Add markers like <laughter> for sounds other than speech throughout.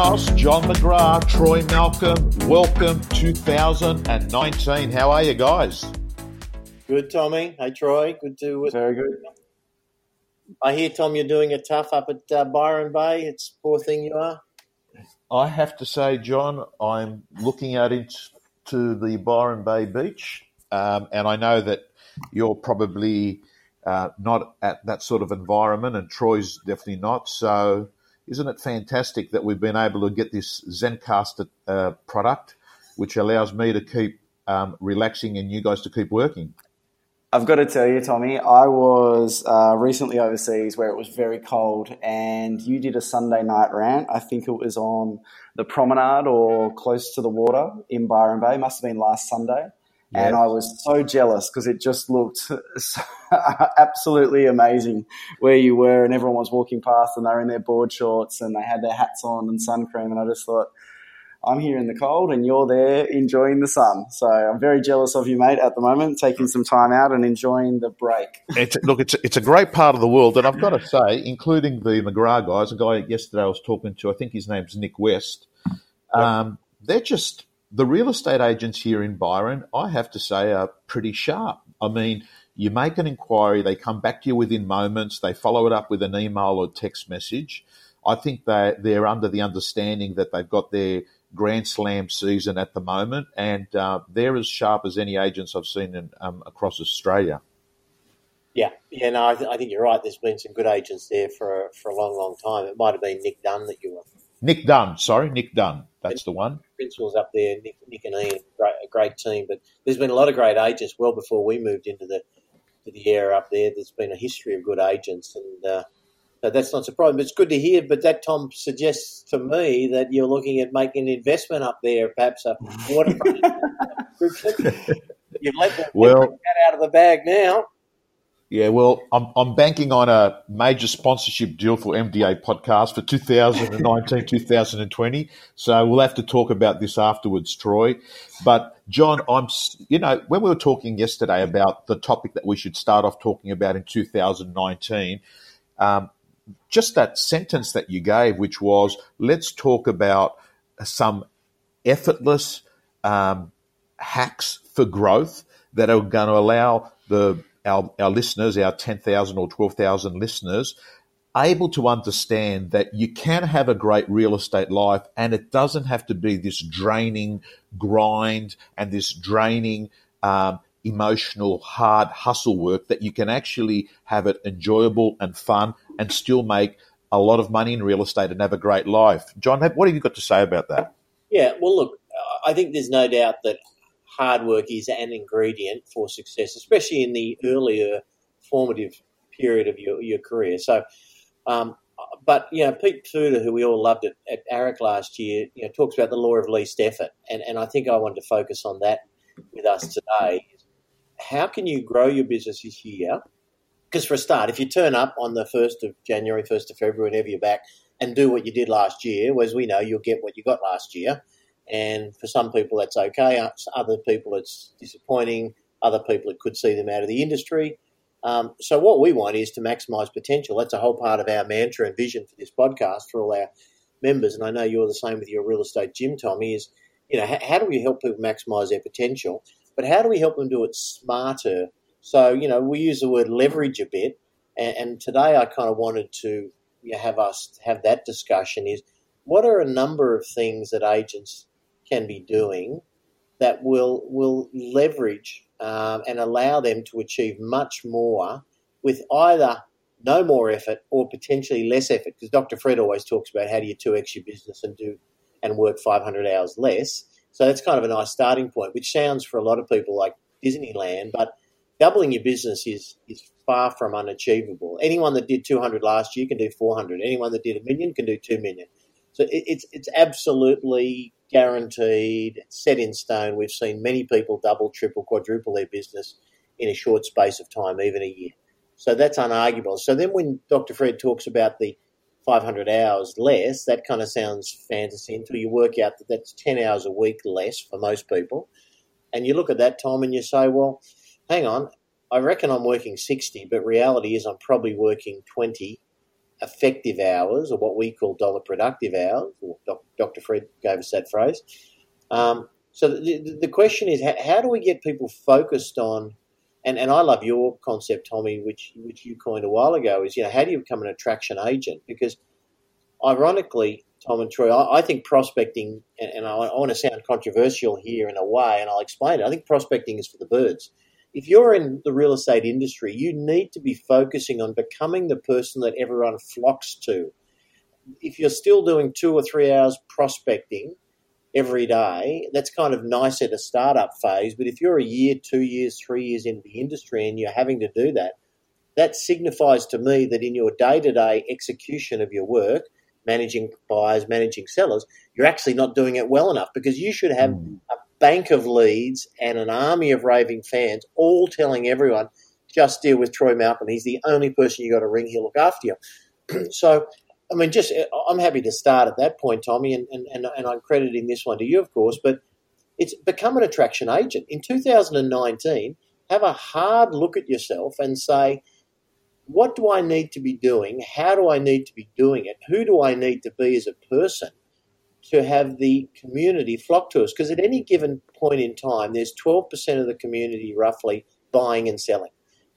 Panos, John McGrath, Troy Malcolm. Welcome 2019. How are you guys? Good, Tommy. Hey, Troy. Good to. Uh, Very good. I hear, Tom, you're doing it tough up at uh, Byron Bay. It's poor thing you are. I have to say, John, I'm looking out into the Byron Bay beach, um, and I know that you're probably uh, not at that sort of environment, and Troy's definitely not. So, isn't it fantastic that we've been able to get this Zencastr uh, product, which allows me to keep um, relaxing and you guys to keep working? I've got to tell you, Tommy, I was uh, recently overseas where it was very cold, and you did a Sunday night rant. I think it was on the promenade or close to the water in Byron Bay. Must have been last Sunday. And I was so jealous because it just looked so <laughs> absolutely amazing where you were, and everyone was walking past, and they were in their board shorts, and they had their hats on and sun cream, and I just thought, I'm here in the cold and you're there enjoying the sun. So I'm very jealous of you, mate, at the moment, taking some time out and enjoying the break. <laughs> It's, look, it's, it's a great part of the world. And I've got to say, including the McGrath guys, a guy yesterday I was talking to, I think his name's Nick West. Um, they're just the real estate agents here in Byron, I have to say, are pretty sharp. I mean, you make an inquiry, they come back to you within moments, they follow it up with an email or text message. I think they they're under the understanding that they've got their Grand Slam season at the moment, and uh, they're as sharp as any agents I've seen in, um, across Australia. Yeah, yeah, no, I, th- I, think you're right. There's been some good agents there for a, for a long, long time. It might have been Nick Dunn that you were. Nick Dunn, sorry, Nick Dunn. That's the one. Principals up there, Nick, Nick and Ian, great, a great team. But there's been a lot of great agents well before we moved into the to the area up there. There's been a history of good agents, and uh, so that's not surprising. But it's good to hear. But that Tom suggests to me that you're looking at making an investment up there, perhaps a waterfront. <laughs> <laughs> You've let the well, cat out of the bag now. Yeah, well, I'm, I'm banking on a major sponsorship deal for MDA podcast for 2019, <laughs> 2020. So we'll have to talk about this afterwards, Troy. But John, I'm, you know, when we were talking yesterday about the topic that we should start off talking about in 2019, um, just that sentence that you gave, which was, let's talk about some effortless um, hacks for growth that are going to allow the our, our listeners, our 10,000 or 12,000 listeners, able to understand that you can have a great real estate life and it doesn't have to be this draining grind and this draining um, emotional hard hustle work that you can actually have it enjoyable and fun and still make a lot of money in real estate and have a great life. John what have you got to say about that? Yeah well look i think there's no doubt that hard work is an ingredient for success, especially in the earlier formative period of your, your career. So, um, but you know, Pete Tudor, who we all loved at, at AREC last year, you know, talks about the law of least effort, and and I think I wanted to focus on that with us today. How can you grow your business this year? Because for a start, if you turn up on the first of January, first of February, whenever you're back, and do what you did last year, as we know, you'll get what you got last year. And for some people, that's okay. Other people, it's disappointing. Other people, it could see them out of the industry. Um, so what we want is to maximise potential. That's a whole part of our mantra and vision for this podcast for all our members. And I know you're the same with your real estate gym, Tommy. Is you know how, how do we help people maximise their potential, but how do we help them do it smarter? So you know we use the word leverage a bit, and, and today I kind of wanted to you know, have us have that discussion. Is what are a number of things that agents can be doing that will will leverage um, and allow them to achieve much more with either no more effort or potentially less effort. Because Dr. Fred always talks about how do you two x your business and do and work 500 hours less. So that's kind of a nice starting point, which sounds for a lot of people like Disneyland, but doubling your business is is far from unachievable. Anyone that did 200 last year can do 400. Anyone that did a million can do 2 million. So it, it's it's absolutely guaranteed, set in stone. We've seen many people double, triple, quadruple their business in a short space of time, even a year. So that's unarguable. So then when Dr. Fred talks about the 500 hours less, that kind of sounds fantasy until you work out that that's 10 hours a week less for most people. And you look at that time and you say, well, hang on, I reckon I'm working 60, but reality is I'm probably working 20 effective hours, or what we call dollar productive hours, or Dr. Fred gave us that phrase. Um, so the, the question is, how, how, do we get people focused on? And, and I love your concept, Tommy, which which you coined a while ago. Is you know how do you become an attraction agent? Because ironically, Tom and Troy, I, I think prospecting, and, and I, I want to sound controversial here in a way, and I'll explain it. I think prospecting is for the birds if you're in the real estate industry, you need to be focusing on becoming the person that everyone flocks to. If you're still doing two or three hours prospecting every day, that's kind of nice at a startup phase. But if you're a year, two years, three years into the industry and you're having to do that, that signifies to me that in your day to day execution of your work, managing buyers, managing sellers, you're actually not doing it well enough because you should have mm. a bank of leads and an army of raving fans all telling everyone, just deal with Troy Malcolm. He's the only person you got to ring. He'll look after you. <clears throat> so, I mean, just uh, I'm happy to start at that point, Tommy, and, and, and, and I'm crediting this one to you, of course, but it's become an attraction agent. In 2019, have a hard look at yourself and say, what do I need to be doing? How do I need to be doing it? Who do I need to be as a person to have the community flock to us? Because at any given point in time, there's 12% of the community roughly buying and selling.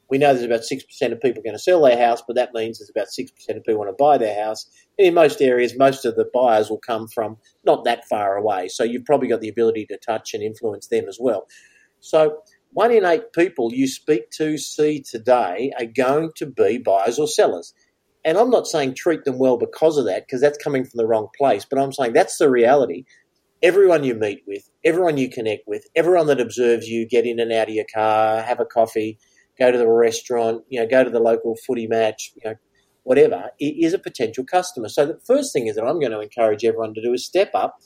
We know there's about 6% of people going to sell their house, but that means there's about 6% of people want to buy their house. And in most areas, most of the buyers will come from not that far away. So you've probably got the ability to touch and influence them as well. So one in eight people you speak to, see today are going to be buyers or sellers. And I'm not saying treat them well because of that, because that's coming from the wrong place, but I'm saying that's the reality. Everyone you meet with, everyone you connect with, everyone that observes you get in and out of your car, have a coffee, go to the restaurant, you know, go to the local footy match, you know, whatever, is a potential customer. So the first thing is that I'm going to encourage everyone to do is step up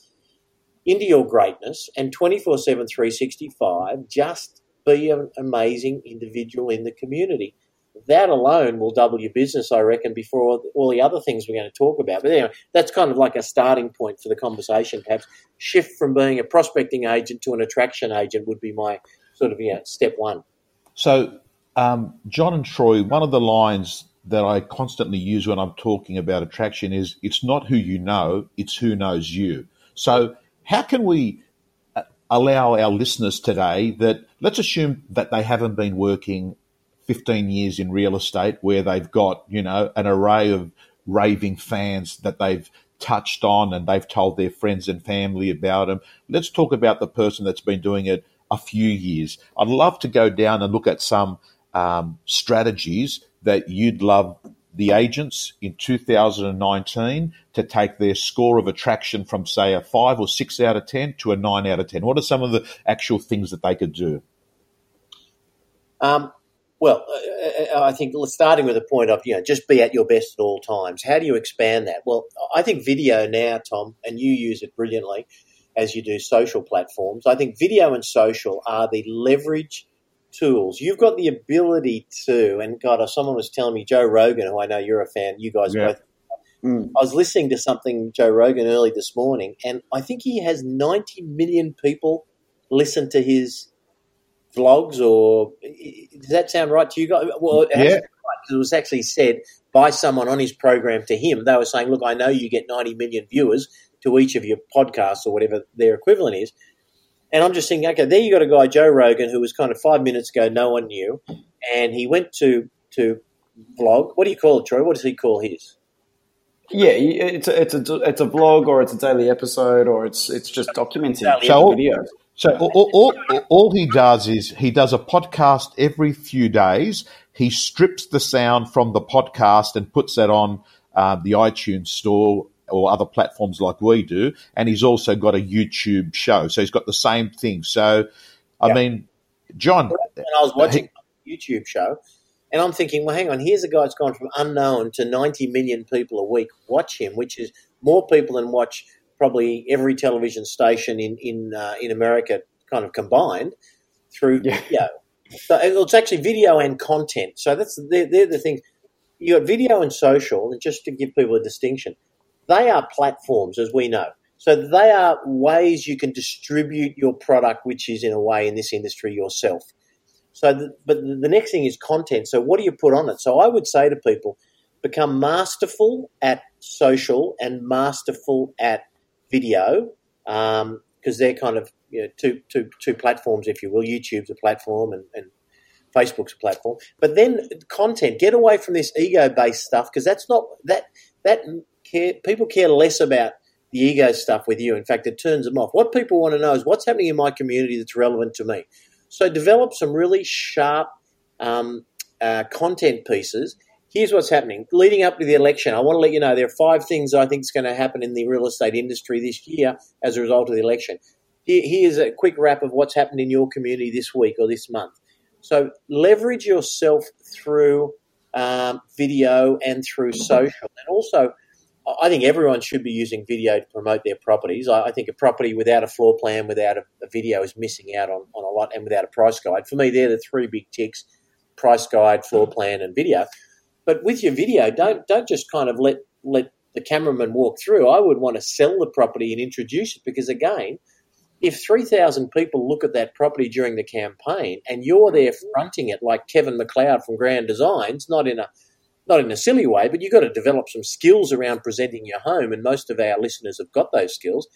into your greatness and 24 7, 365, just be an amazing individual in the community that alone will double your business, I reckon, before all the other things we're going to talk about. But anyway, that's kind of like a starting point for the conversation. Perhaps shift from being a prospecting agent to an attraction agent would be my sort of you know, step one. So, um, John and Troy, one of the lines that I constantly use when I'm talking about attraction is it's not who you know, it's who knows you. So, how can we uh, allow our listeners today that let's assume that they haven't been working 15 years in real estate where they've got, you know, an array of raving fans that they've touched on and they've told their friends and family about them. Let's talk about the person that's been doing it a few years. I'd love to go down and look at some um, strategies that you'd love the agents in 2019 to take their score of attraction from, say, a five or six out of 10 to a nine out of 10? What are some of the actual things that they could do? Um, well, uh, uh, I think starting with a point of, you know, just be at your best at all times. How do you expand that? Well, I think video now, Tom, and you use it brilliantly as you do social platforms. I think video and social are the leverage tools. You've got the ability to, and God, someone was telling me, Joe Rogan, who I know you're a fan, you guys yeah. both. Mm. I was listening to something Joe Rogan early this morning, and I think he has 90 million people listen to his vlogs, or does that sound right to you guys? Well, it, yeah. it was actually said by someone on his program to him. They were saying, "Look, I know you get 90 million viewers to each of your podcasts or whatever their equivalent is." And I'm just thinking, okay, there you got a guy, Joe Rogan, who was kind of five minutes ago no one knew, and he went to to vlog. What do you call it, Troy? What does he call his? Yeah, it's a, it's a it's a vlog or it's a daily episode or it's it's just documenting videos. So all, all, all, he does is he does a podcast every few days. He strips the sound from the podcast and puts that on uh, the iTunes store or other platforms like we do. And he's also got a YouTube show. So he's got the same thing. So, I mean, John. And I was watching he, YouTube show and I'm thinking, well, hang on, here's a guy that's gone from unknown to 90 million people a week watch him, which is more people than watch probably every television station in in uh, in America kind of combined through yeah. video. So it's actually video and content. So that's they're, they're the things. You got video and social, and just to give people a distinction, they are platforms, as we know. So they are ways you can distribute your product, which is in a way in this industry yourself. So, the, but the next thing is content. So what do you put on it? So I would say to people, become masterful at social and masterful at video because um, they're kind of you know, two, two, two platforms, if you will. YouTube's a platform and, and Facebook's a platform. But then content, get away from this ego-based stuff because that's not that that care, people care less about the ego stuff with you. In fact, it turns them off. What people want to know is what's happening in my community that's relevant to me. So develop some really sharp um, uh, content pieces. Here's what's happening. Leading up to the election, I want to let you know there are five things I think is going to happen in the real estate industry this year as a result of the election. Here's a quick wrap of what's happened in your community this week or this month. So leverage yourself through um, video and through social, and also I think everyone should be using video to promote their properties. I, think a property without a floor plan, without a, a, video, is missing out on, on a lot, and without a price guide. For me, they're the three big ticks: price guide, floor plan, and video. But with your video, don't don't just kind of let let the cameraman walk through. I would want to sell the property and introduce it because again, if 3,000 people look at that property during the campaign and you're there fronting it like Kevin McCloud from Grand Designs, not in a not in a silly way, but you've got to develop some skills around presenting your home, and most of our listeners have got those skills.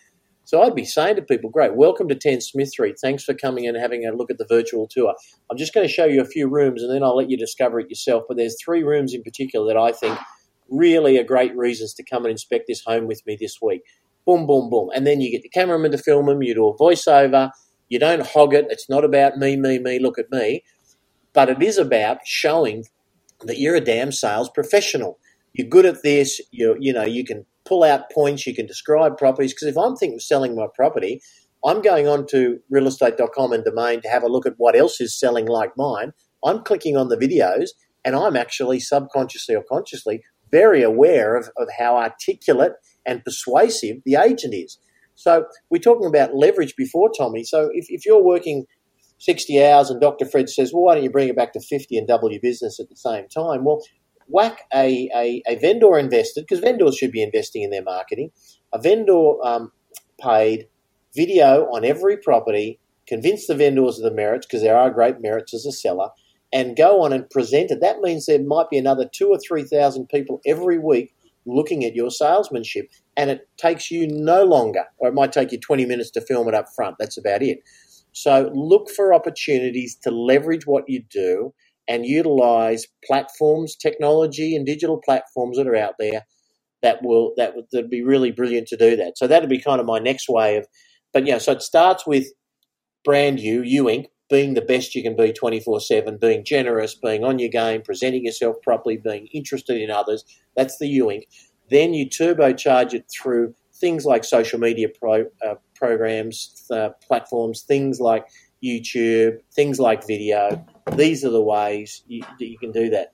So I'd be saying to people, great, welcome to 10 Smith Street. Thanks for coming and having a look at the virtual tour. I'm just going to show you a few rooms and then I'll let you discover it yourself. But there's three rooms in particular that I think really are great reasons to come and inspect this home with me this week. Boom, boom, boom. And then you get the cameraman to film them, you do a voiceover, you don't hog it. It's not about me, me, me, look at me. But it is about showing that you're a damn sales professional. You're good at this. You you know you can pull out points. You can describe properties. Because if I'm thinking of selling my property, I'm going on to realestate.com and domain to have a look at what else is selling like mine. I'm clicking on the videos and I'm actually subconsciously or consciously very aware of, of how articulate and persuasive the agent is. So we're talking about leverage before, Tommy. So if, if you're working 60 hours and Dr. Fred says, well, why don't you bring it back to 50 and double your business at the same time? Well, whack a, a, a vendor invested, because vendors should be investing in their marketing, a vendor um, paid video on every property, convince the vendors of the merits, because there are great merits as a seller, and go on and present it. That means there might be another two or 3,000 people every week looking at your salesmanship, and it takes you no longer, or it might take you 20 minutes to film it up front. That's about it. So look for opportunities to leverage what you do and utilize platforms, technology, and digital platforms that are out there that will that would that'd be really brilliant to do that. So that'd be kind of my next way of, but yeah. So it starts with brand you, you Inc. Being the best you can be 24 7, being generous, being on your game, presenting yourself properly, being interested in others. That's the you Inc. Then you turbocharge it through things like social media pro, uh, programs, uh, platforms, things like YouTube, things like video. These are the ways you, that you can do that.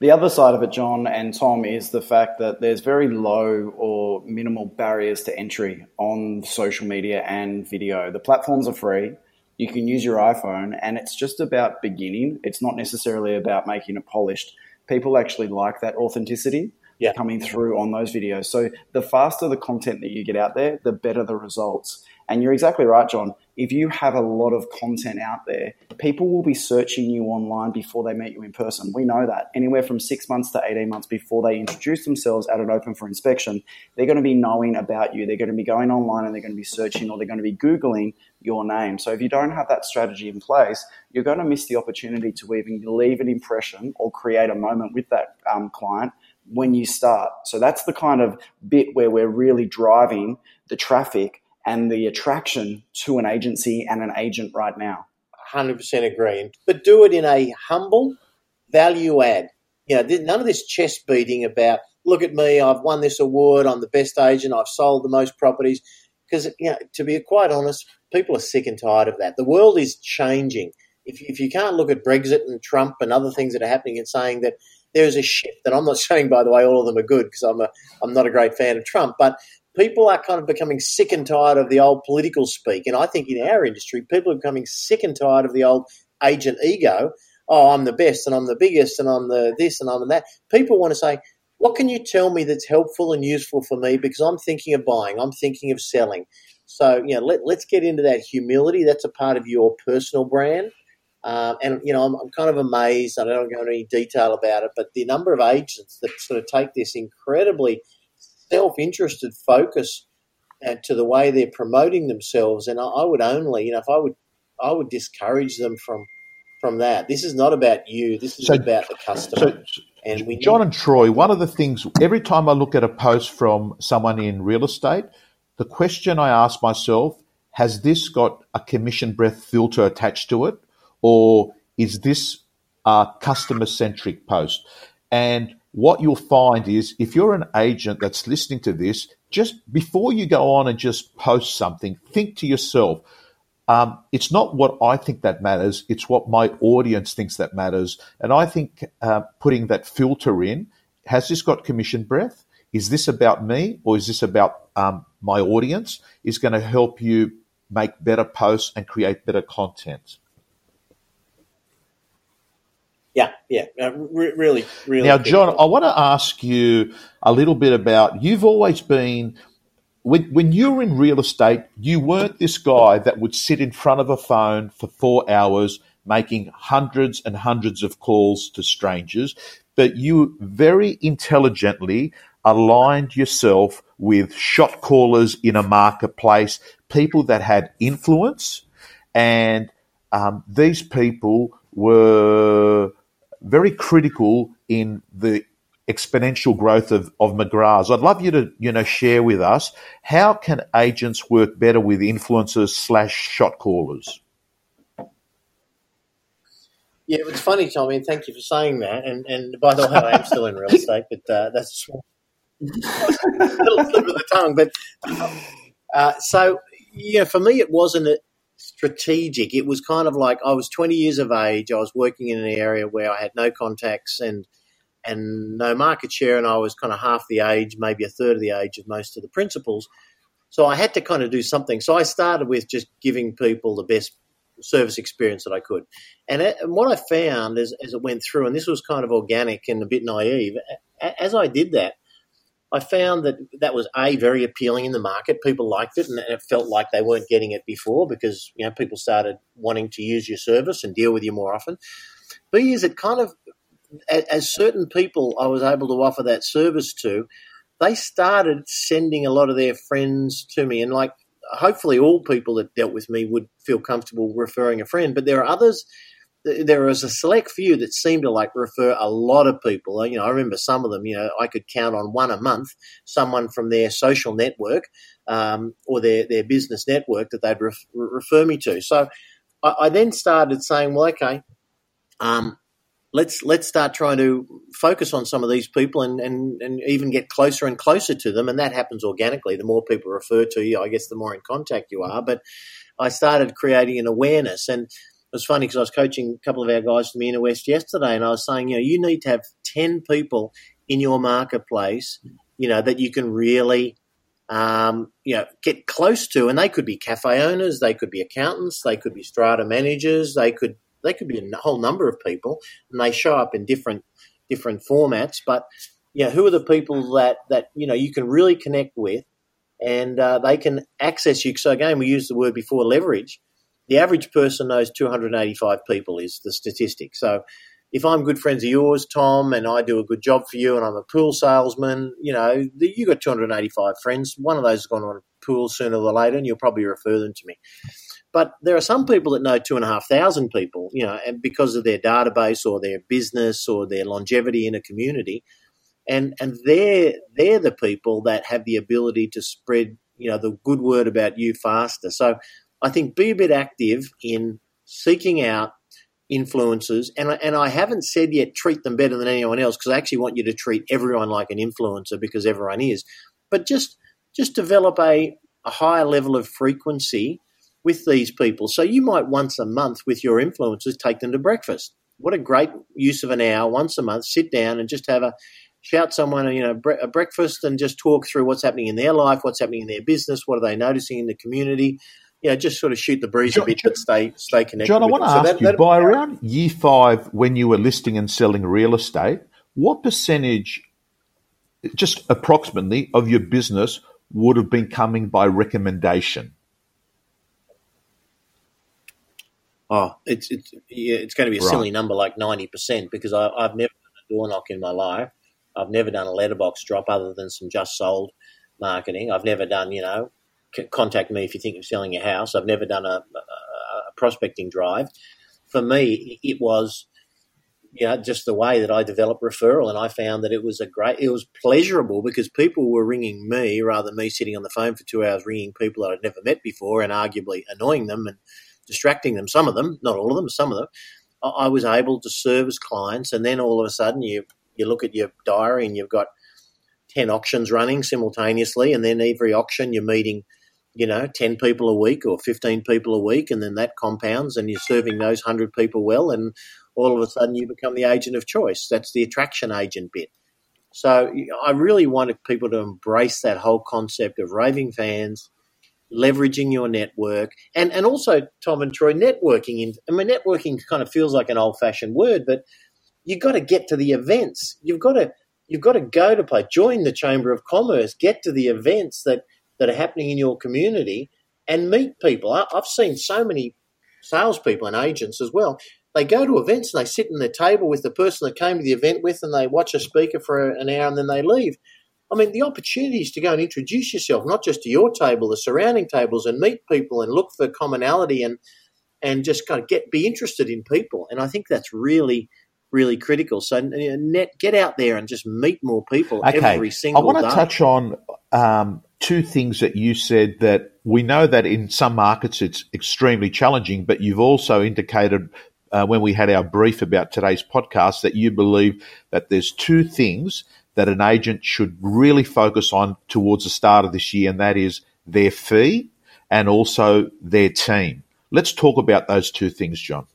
The other side of it, John and Tom, is the fact that there's very low or minimal barriers to entry on social media and video. The platforms are free. You can use your iPhone, and it's just about beginning. It's not necessarily about making it polished. People actually like that authenticity yeah. coming through on those videos. So the faster the content that you get out there, the better the results. And you're exactly right, John. If you have a lot of content out there, people will be searching you online before they meet you in person. We know that. Anywhere from six months to 18 months before they introduce themselves at an open for inspection, they're going to be knowing about you. They're going to be going online and they're going to be searching or they're going to be Googling your name. So if you don't have that strategy in place, you're going to miss the opportunity to even leave an impression or create a moment with that um, client when you start. So that's the kind of bit where we're really driving the traffic and the attraction to an agency and an agent right now. 100% agree. But do it in a humble, value add. You know, none of this chest beating about, look at me, I've won this award, I'm the best agent, I've sold the most properties. Because, you know, to be quite honest, people are sick and tired of that. The world is changing. If, if you can't look at Brexit and Trump and other things that are happening and saying that there's a shift. And I'm not <laughs> saying, by the way, all of them are good because I'm a, I'm not a great fan of Trump, but people are kind of becoming sick and tired of the old political speak. And I think in our industry, people are becoming sick and tired of the old agent ego. Oh, I'm the best and I'm the biggest and I'm the this and I'm the that. People want to say, what can you tell me that's helpful and useful for me because I'm thinking of buying, I'm thinking of selling. So, you know, let, let's get into that humility. That's a part of your personal brand. Um, and you know, I'm, I'm, kind of amazed. I don't go into any detail about it, but the number of agents that sort of take this incredibly self-interested focus uh, to the way they're promoting themselves, and I, I would only, you know, if I would, I would discourage them from from that. This is not about you. This is so, about the customer. So, and we John need- and Troy, one of the things every time I look at a post from someone in real estate, the question I ask myself: Has this got a commission breath filter attached to it, or is this a customer centric post? And what you'll find is if you're an agent that's listening to this, just before you go on and just post something, think to yourself, um, it's not what I think that matters, it's what my audience thinks that matters. And I think uh, putting that filter in has this got commission breath? Is this about me or is this about um, my audience? Is going to help you make better posts and create better content. Yeah, yeah, re- really, really. Now, John, I want to ask you a little bit about. You've always been when when you were in real estate, you weren't this guy that would sit in front of a phone for four hours making hundreds and hundreds of calls to strangers, but you very intelligently aligned yourself with shot callers in a marketplace, people that had influence, and um, these people were very critical in the exponential growth of, of McGrath's. I'd love you to, you know, share with us how can agents work better with influencers slash shot callers? Yeah, it's funny, Tommy, and thank you for saying that. And and by the way, I am still in real <laughs> estate, but uh, that's a <laughs> little slip of the tongue. But uh, so yeah, for me, it wasn't strategic. It was kind of like I was 20 years of age. I was working in an area where I had no contacts and and no market share, and I was kind of half the age, maybe a third of the age of most of the principals. So I had to kind of do something. So I started with just giving people the best service experience that I could. And, it, and what I found as, as it went through, and this was kind of organic and a bit naive, as I did that, I found that that was a very appealing in the market. People liked it, and it felt like they weren't getting it before because you know people started wanting to use your service and deal with you more often. B is it kind of as certain people I was able to offer that service to, they started sending a lot of their friends to me, and like hopefully all people that dealt with me would feel comfortable referring a friend, but there are others there was a select few that seemed to like refer a lot of people. You know, I remember some of them. You know, I could count on one a month, someone from their social network um, or their their business network that they'd ref, refer me to. So I, I, then started saying, well, okay. Um, let's let's start trying to focus on some of these people and, and, and even get closer and closer to them and that happens organically the more people refer to you i guess the more in contact you are but i started creating an awareness and was funny because I was coaching a couple of our guys from the inner west yesterday, and I was saying, you know, you need to have ten people in your marketplace, you know, that you can really, um, you know, get close to, and they could be cafe owners, they could be accountants, they could be strata managers, they could they could be a whole number of people, and they show up in different different formats. But you know, who are the people that that you know you can really connect with, and uh, they can access you. So again, we used the word before leverage the average person knows 285 people is the statistic. So if I'm good friends of yours, Tom, and I do a good job for you, and I'm a pool salesman, you know, you got 285 friends. One of those is going want a pool sooner or later, and you'll probably refer them to me. But there are some people that know two and a half thousand people, you know, and because of their database or their business or their longevity in a community, and and they're they're the people that have the ability to spread, you know, the good word about you faster. So I think be a bit active in seeking out influencers. And, and I haven't said yet treat them better than anyone else because I actually want you to treat everyone like an influencer because everyone is. But just just develop a, a higher level of frequency with these people. So you might once a month with your influencers take them to breakfast. What a great use of an hour once a month. Sit down and just have a shout someone you know a breakfast and just talk through what's happening in their life, what's happening in their business, what are they noticing in the community you know, just sort of shoot the breeze John, a bit, but stay stay connected. John, I want to ask so that, you that, by around year five, when you were listing and selling real estate, what percentage, just approximately, of your business would have been coming by recommendation? Oh, it's it's yeah, it's going to be a Right. silly number like ninety percent because I, I've never done a door knock in my life. I've never done a letterbox drop other than some just sold marketing. I've never done you know contact me if you think of selling your house. I've never done a, a, prospecting drive. For me, it was you know just the way that I developed referral, and I found that it was a great, it was pleasurable because people were ringing me rather than me sitting on the phone for two hours ringing people that I'd never met before and arguably annoying them and distracting them. Some of them, not all of them, some of them. I was able to service clients, and then all of a sudden you you look at your diary and you've got ten auctions running simultaneously, and then every auction you're meeting, you know, ten people a week or fifteen people a week, and then that compounds, and you're serving those hundred people well, and all of a sudden you become the agent of choice. That's the attraction agent bit. So I really wanted people to embrace that whole concept of raving fans, leveraging your network, and and also Tom and Troy networking. In I mean, networking kind of feels like an old fashioned word, but you've got to get to the events. You've got to you've got to go to play, join the Chamber of Commerce, get to the events that that are happening in your community, and meet people. I, I've seen so many salespeople and agents as well. They go to events and they sit in their table with the person that came to the event with, and they watch a speaker for an hour and then they leave. I mean, the opportunities to go and introduce yourself, not just to your table, the surrounding tables, and meet people and look for commonality and and just kind of get be interested in people. And I think that's really really critical. So net, get out there and just meet more people Okay. every single. I want to day. touch on um, two things that you said that we know that in some markets it's extremely challenging, but you've also indicated uh, when we had our brief about today's podcast that you believe that there's two things that an agent should really focus on towards the start of this year, and that is their fee and also their team. Let's talk about those two things, John.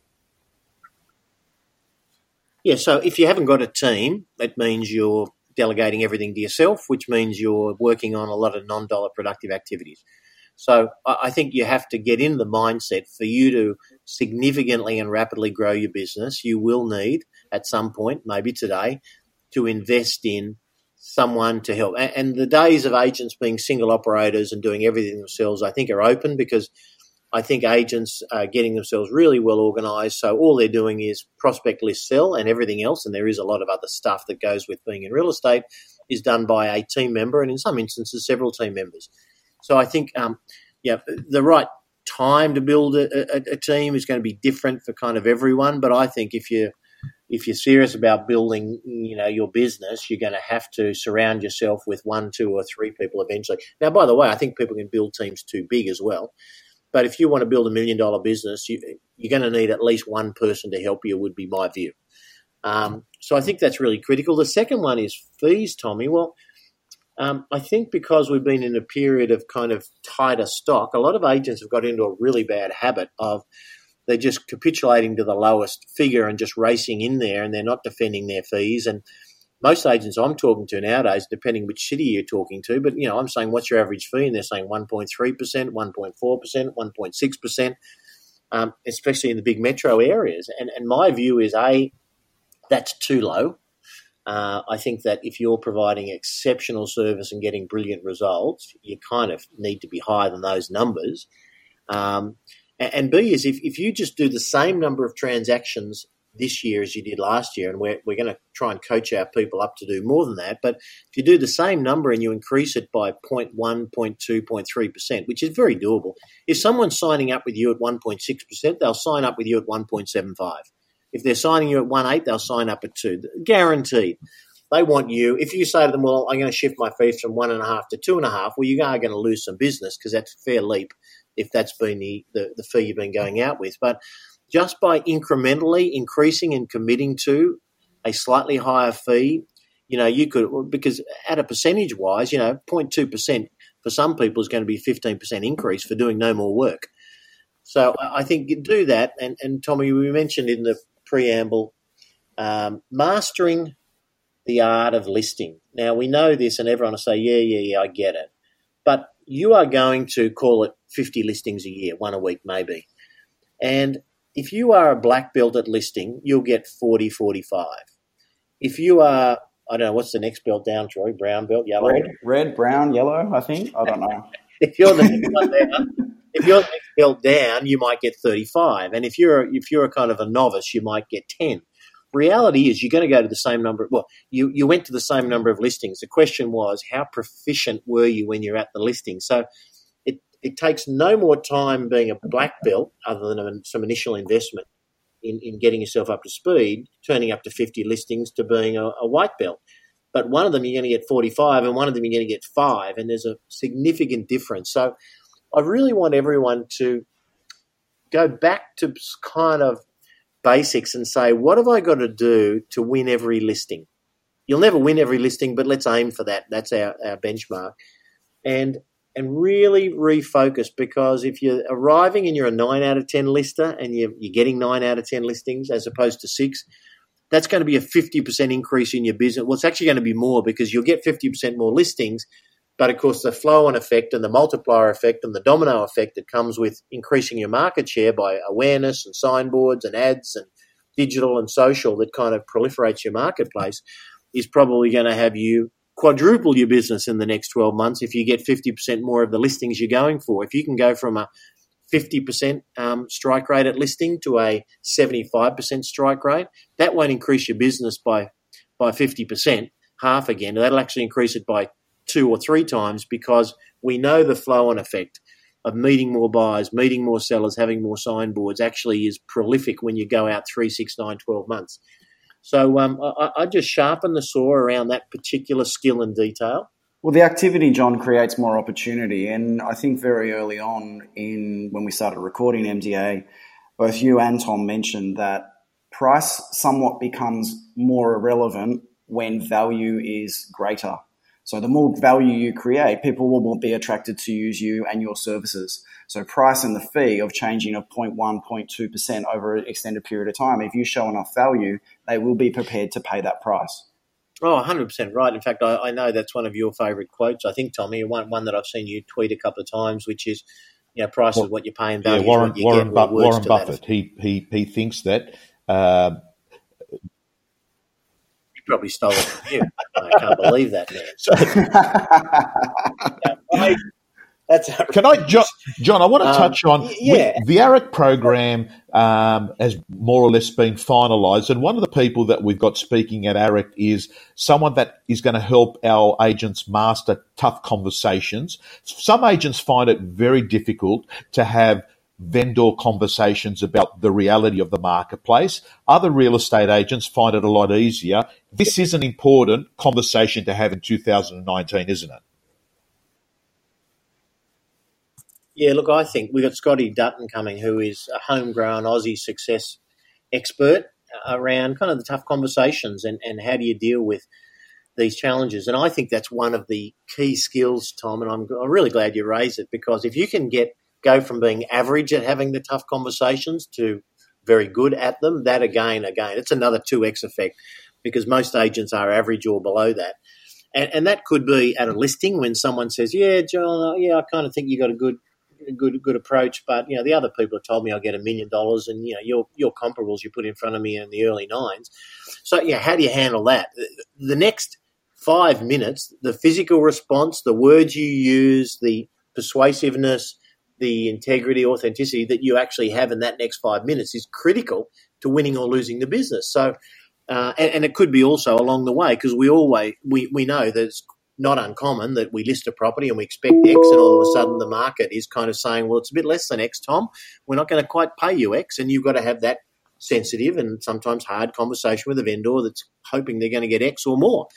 Yeah, so if you haven't got a team, that means you're delegating everything to yourself, which means you're working on a lot of non dollar productive activities. So I think you have to get in the mindset for you to significantly and rapidly grow your business. You will need at some point, maybe today, to invest in someone to help. And the days of agents being single operators and doing everything themselves, I think, are open because I think agents are getting themselves really well organised. So all they're doing is prospect list sell and everything else. And there is a lot of other stuff that goes with being in real estate is done by a team member and in some instances several team members. So I think, um, yeah, the right time to build a, a, a team is going to be different for kind of everyone. But I think if you if you're serious about building, you know, your business, you're going to have to surround yourself with one, two, or three people eventually. Now, by the way, I think people can build teams too big as well. But if you want to build a million dollar business, you, you're going to need at least one person to help you. Would be my view. Um, so I think that's really critical. The second one is fees, Tommy. Well, um, I think because we've been in a period of kind of tighter stock, a lot of agents have got into a really bad habit of they're just capitulating to the lowest figure and just racing in there, and they're not defending their fees. And most agents I'm talking to nowadays, depending which city you're talking to, but you know, I'm saying, what's your average fee? And they're saying 1.3%, 1.4%, 1.6%, um, especially in the big metro areas. And, and my view is A, that's too low. Uh, I think that if you're providing exceptional service and getting brilliant results, you kind of need to be higher than those numbers. Um, and, and B is if, if you just do the same number of transactions this year as you did last year, and we're, we're going to try and coach our people up to do more than that. But if you do the same number and you increase it by 0.1, 0.2, 0.3%, which is very doable, if someone's signing up with you at 1.6%, they'll sign up with you at 1.75. If they're signing you at 1.8, they'll sign up at 2. Guaranteed. They want you. If you say to them, well, I'm going to shift my fees from 1.5 to 2.5, well, you are going to lose some business because that's a fair leap if that's been the, the, the fee you've been going out with. But just by incrementally increasing and committing to a slightly higher fee, you know, you could, because at a percentage wise, you know, 0.2% for some people is going to be 15% increase for doing no more work. So I think you do that. And, and Tommy, we mentioned in the preamble, um, mastering the art of listing. Now we know this, and everyone will say, yeah, yeah, yeah, I get it. But you are going to call it 50 listings a year, one a week maybe. And if you are a black belt at listing, you'll get 40, 45. If you are, I don't know, what's the next belt down, Troy? Brown belt, yellow? Red, red, brown, yellow. I think. I don't know. <laughs> If you're the next one down, if you're next belt down, you might get 35, and if you're if you're a kind of a novice, you might get 10. Reality is, you're going to go to the same number. Well, you you went to the same number of listings. The question was, how proficient were you when you're at the listing? So. It, takes no more time being a black belt, other than some initial investment, in, in getting yourself up to speed, turning up to 50 listings to being a, a white belt. But one of them you're going to get 45 and one of them you're going to get five and there's a significant difference. So i really want everyone to go back to kind of basics and say what have i got to do to win every listing? You'll never win every listing but let's aim for that. That's our, our benchmark. And and really refocus because if you're arriving and you're a 9 out of 10 lister and you're, you're getting 9 out of 10 listings as opposed to 6 that's going to be a 50% increase in your business. Well, it's actually going to be more because you'll get 50% more listings. But of course, the flow on effect and the multiplier effect and the domino effect that comes with increasing your market share by awareness and signboards and ads and digital and social that kind of proliferates your marketplace is probably going to have you quadruple your business in the next 12 months if you get 50% more of the listings you're going for. If you can go from a 50% um, strike rate at listing to a 75% strike rate, that won't increase your business by, by 50%, half again. That'll actually increase it by two or three times because we know the flow on effect of meeting more buyers, meeting more sellers, having more signboards actually is prolific when you go out three, six, nine, 12 months. So um, I, I just sharpen the saw around that particular skill and detail well, the activity, John, creates more opportunity. And I think very early on in when we started recording MDA, both you and Tom mentioned that price somewhat becomes more irrelevant when value is greater. So the more value you create, people will be attracted to use you and your services. So price and the fee of changing of 0.1, 0.2% over an extended period of time, if you show enough value, they will be prepared to pay that price. Oh, 100% right. In fact, I, I know that's one of your favourite quotes. I think, Tommy, one, one that I've seen you tweet a couple of times, which is, you know, price well, is what you're paying, value yeah, Warren, Warren, get, Bu- Warren Buffett, he, he, he thinks that... Uh, he probably stole it from you. I can't believe that, man. <laughs> So, I, that's Can I, John? John I want to um, touch on yeah. the AREC program um, has more or less been finalised, and one of the people that we've got speaking at AREC is someone that is going to help our agents master tough conversations. Some agents find it very difficult to have vendor conversations about the reality of the marketplace. Other real estate agents find it a lot easier. This is an important conversation to have in 2019, isn't it? Yeah, look, I think we've got Scotty Dutton coming, who is a homegrown Aussie success expert around kind of the tough conversations and, and how do you deal with these challenges. And I think that's one of the key skills, Tom, and I'm, I'm really glad you raised it because if you can get go from being average at having the tough conversations to very good at them, that again, again, it's another 2x effect because most agents are average or below that. And, and that could be at a listing when someone says, Yeah, John, uh, yeah, I kind of think you got a good good good approach. But you know, the other people have told me I'll get a million dollars, and you know, your your comparables you put in front of me in the early nines. So yeah, how do you handle that? The next five minutes, the physical response, the words you use, the persuasiveness, the integrity, authenticity that you actually have in that next five minutes is critical to winning or losing the business. So. Uh, and, and, it could be also along the way because we always we, we know that it's not uncommon that we list a property and we expect X, and all of a sudden the market is kind of saying, well, it's a bit less than X, Tom. We're not going to quite pay you X. And you've got to have that sensitive and sometimes hard conversation with a vendor that's hoping they're going to get X or more.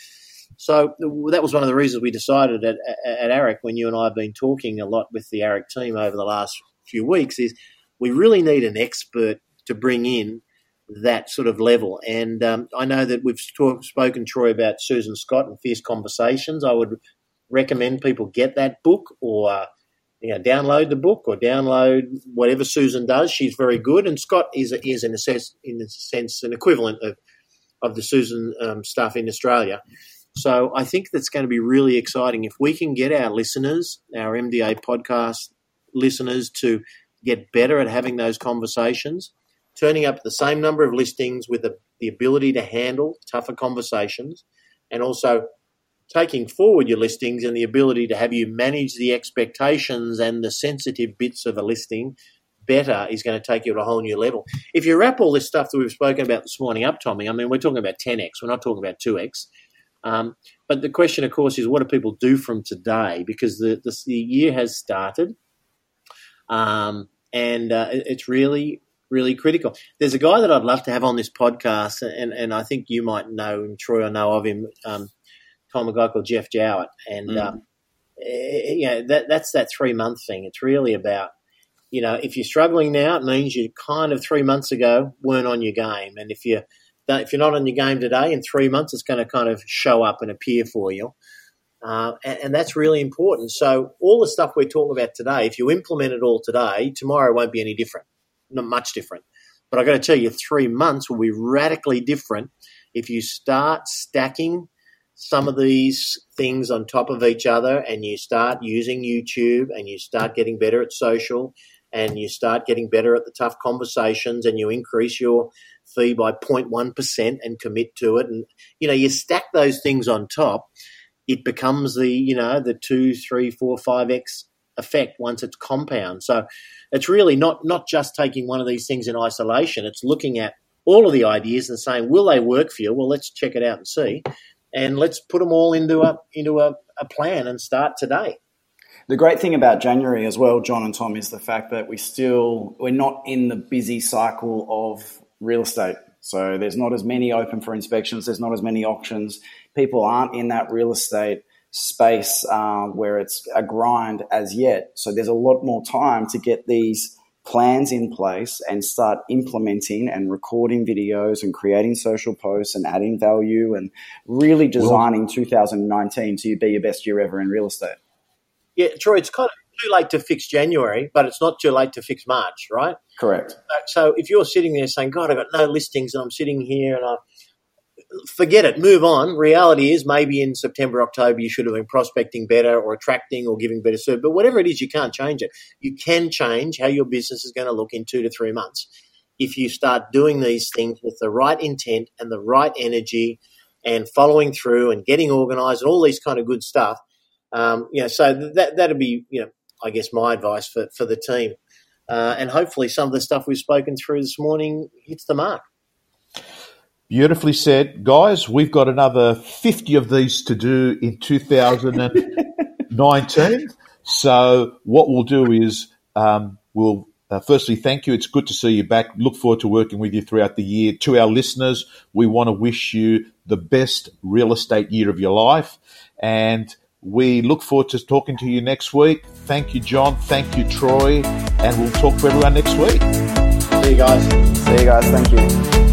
So that was one of the reasons we decided at, at AREC, when you and I have been talking a lot with the AREC team over the last few weeks, is we really need an expert to bring in that sort of level. And um, I know that we've talk, spoken, Troy, about Susan Scott and Fierce Conversations. I would recommend people get that book or uh, you know, download the book or download whatever Susan does. She's very good, and Scott is is in a sense, in a sense, an equivalent of of the Susan um, stuff in Australia. So I think that's going to be really exciting if we can get our listeners, our MDA podcast listeners, to get better at having those conversations turning up the same number of listings with the, the ability to handle tougher conversations and also taking forward your listings and the ability to have you manage the expectations and the sensitive bits of a listing better is going to take you to a whole new level. If you wrap all this stuff that we've spoken about this morning up, Tommy, I mean, we're talking about 10x, we're not talking about 2x. Um, but the question, of course, is what do people do from today? Because the, the, the year has started. Um, and uh, it's really, really critical. There's a guy that I'd love to have on this podcast, and, and I think you might know him, Troy, I know of him, um, Tom, a guy called Jeff Jowett. And, mm. um, eh, you know, that, that's that three month thing. It's really about you know, if you're struggling now, it means you kind of three months ago weren't on your game. And if you if you're not on your game today, in three months, it's going to kind of show up and appear for you. Uh, and, and, that's really important. So all the stuff we're talking about today, if you implement it all today, tomorrow won't be any different, not much different. But I've got to tell you, three months will be radically different if you start stacking some of these things on top of each other and you start using YouTube and you start getting better at social and you start getting better at the tough conversations and you increase your fee by 0.1% and commit to it and you know you stack those things on top it becomes the you know the two three four five x effect once it's compound so it's really not not just taking one of these things in isolation it's looking at all of the ideas and saying will they work for you well let's check it out and see and let's put them all into a into a, a plan and start today the great thing about January as well, John and Tom, is the fact that we still we're not in the busy cycle of real estate. So there's not as many open for inspections. There's not as many auctions. People aren't in that real estate space uh, where it's a grind as yet. So there's a lot more time to get these plans in place and start implementing and recording videos and creating social posts and adding value and really designing well, 2019 to be your best year ever in real estate. Yeah, Troy, it's kind of too late to fix January, but it's not too late to fix March, right? Correct. So if you're sitting there saying, God, I've got no listings and I'm sitting here and I forget it, move on. Reality is maybe in September, October, you should have been prospecting better or attracting or giving better service. But whatever it is, you can't change it. You can change how your business is going to look in two to three months if you start doing these things with the right intent and the right energy and following through and getting organized and all these kind of good stuff um, you know, so that that'd be you know, I guess my advice for for the team, uh, and hopefully some of the stuff we've spoken through this morning hits the mark. Beautifully said, guys. We've got another fifty of these to do in two thousand and nineteen. <laughs> so what we'll do is um, we'll uh, firstly, thank you. It's good to see you back. Look forward to working with you throughout the year. To our listeners, we want to wish you the best real estate year of your life. And we look forward to talking to you next week. Thank you, John. Thank you, Troy. And we'll talk to everyone next week. See you guys. See you guys. Thank you.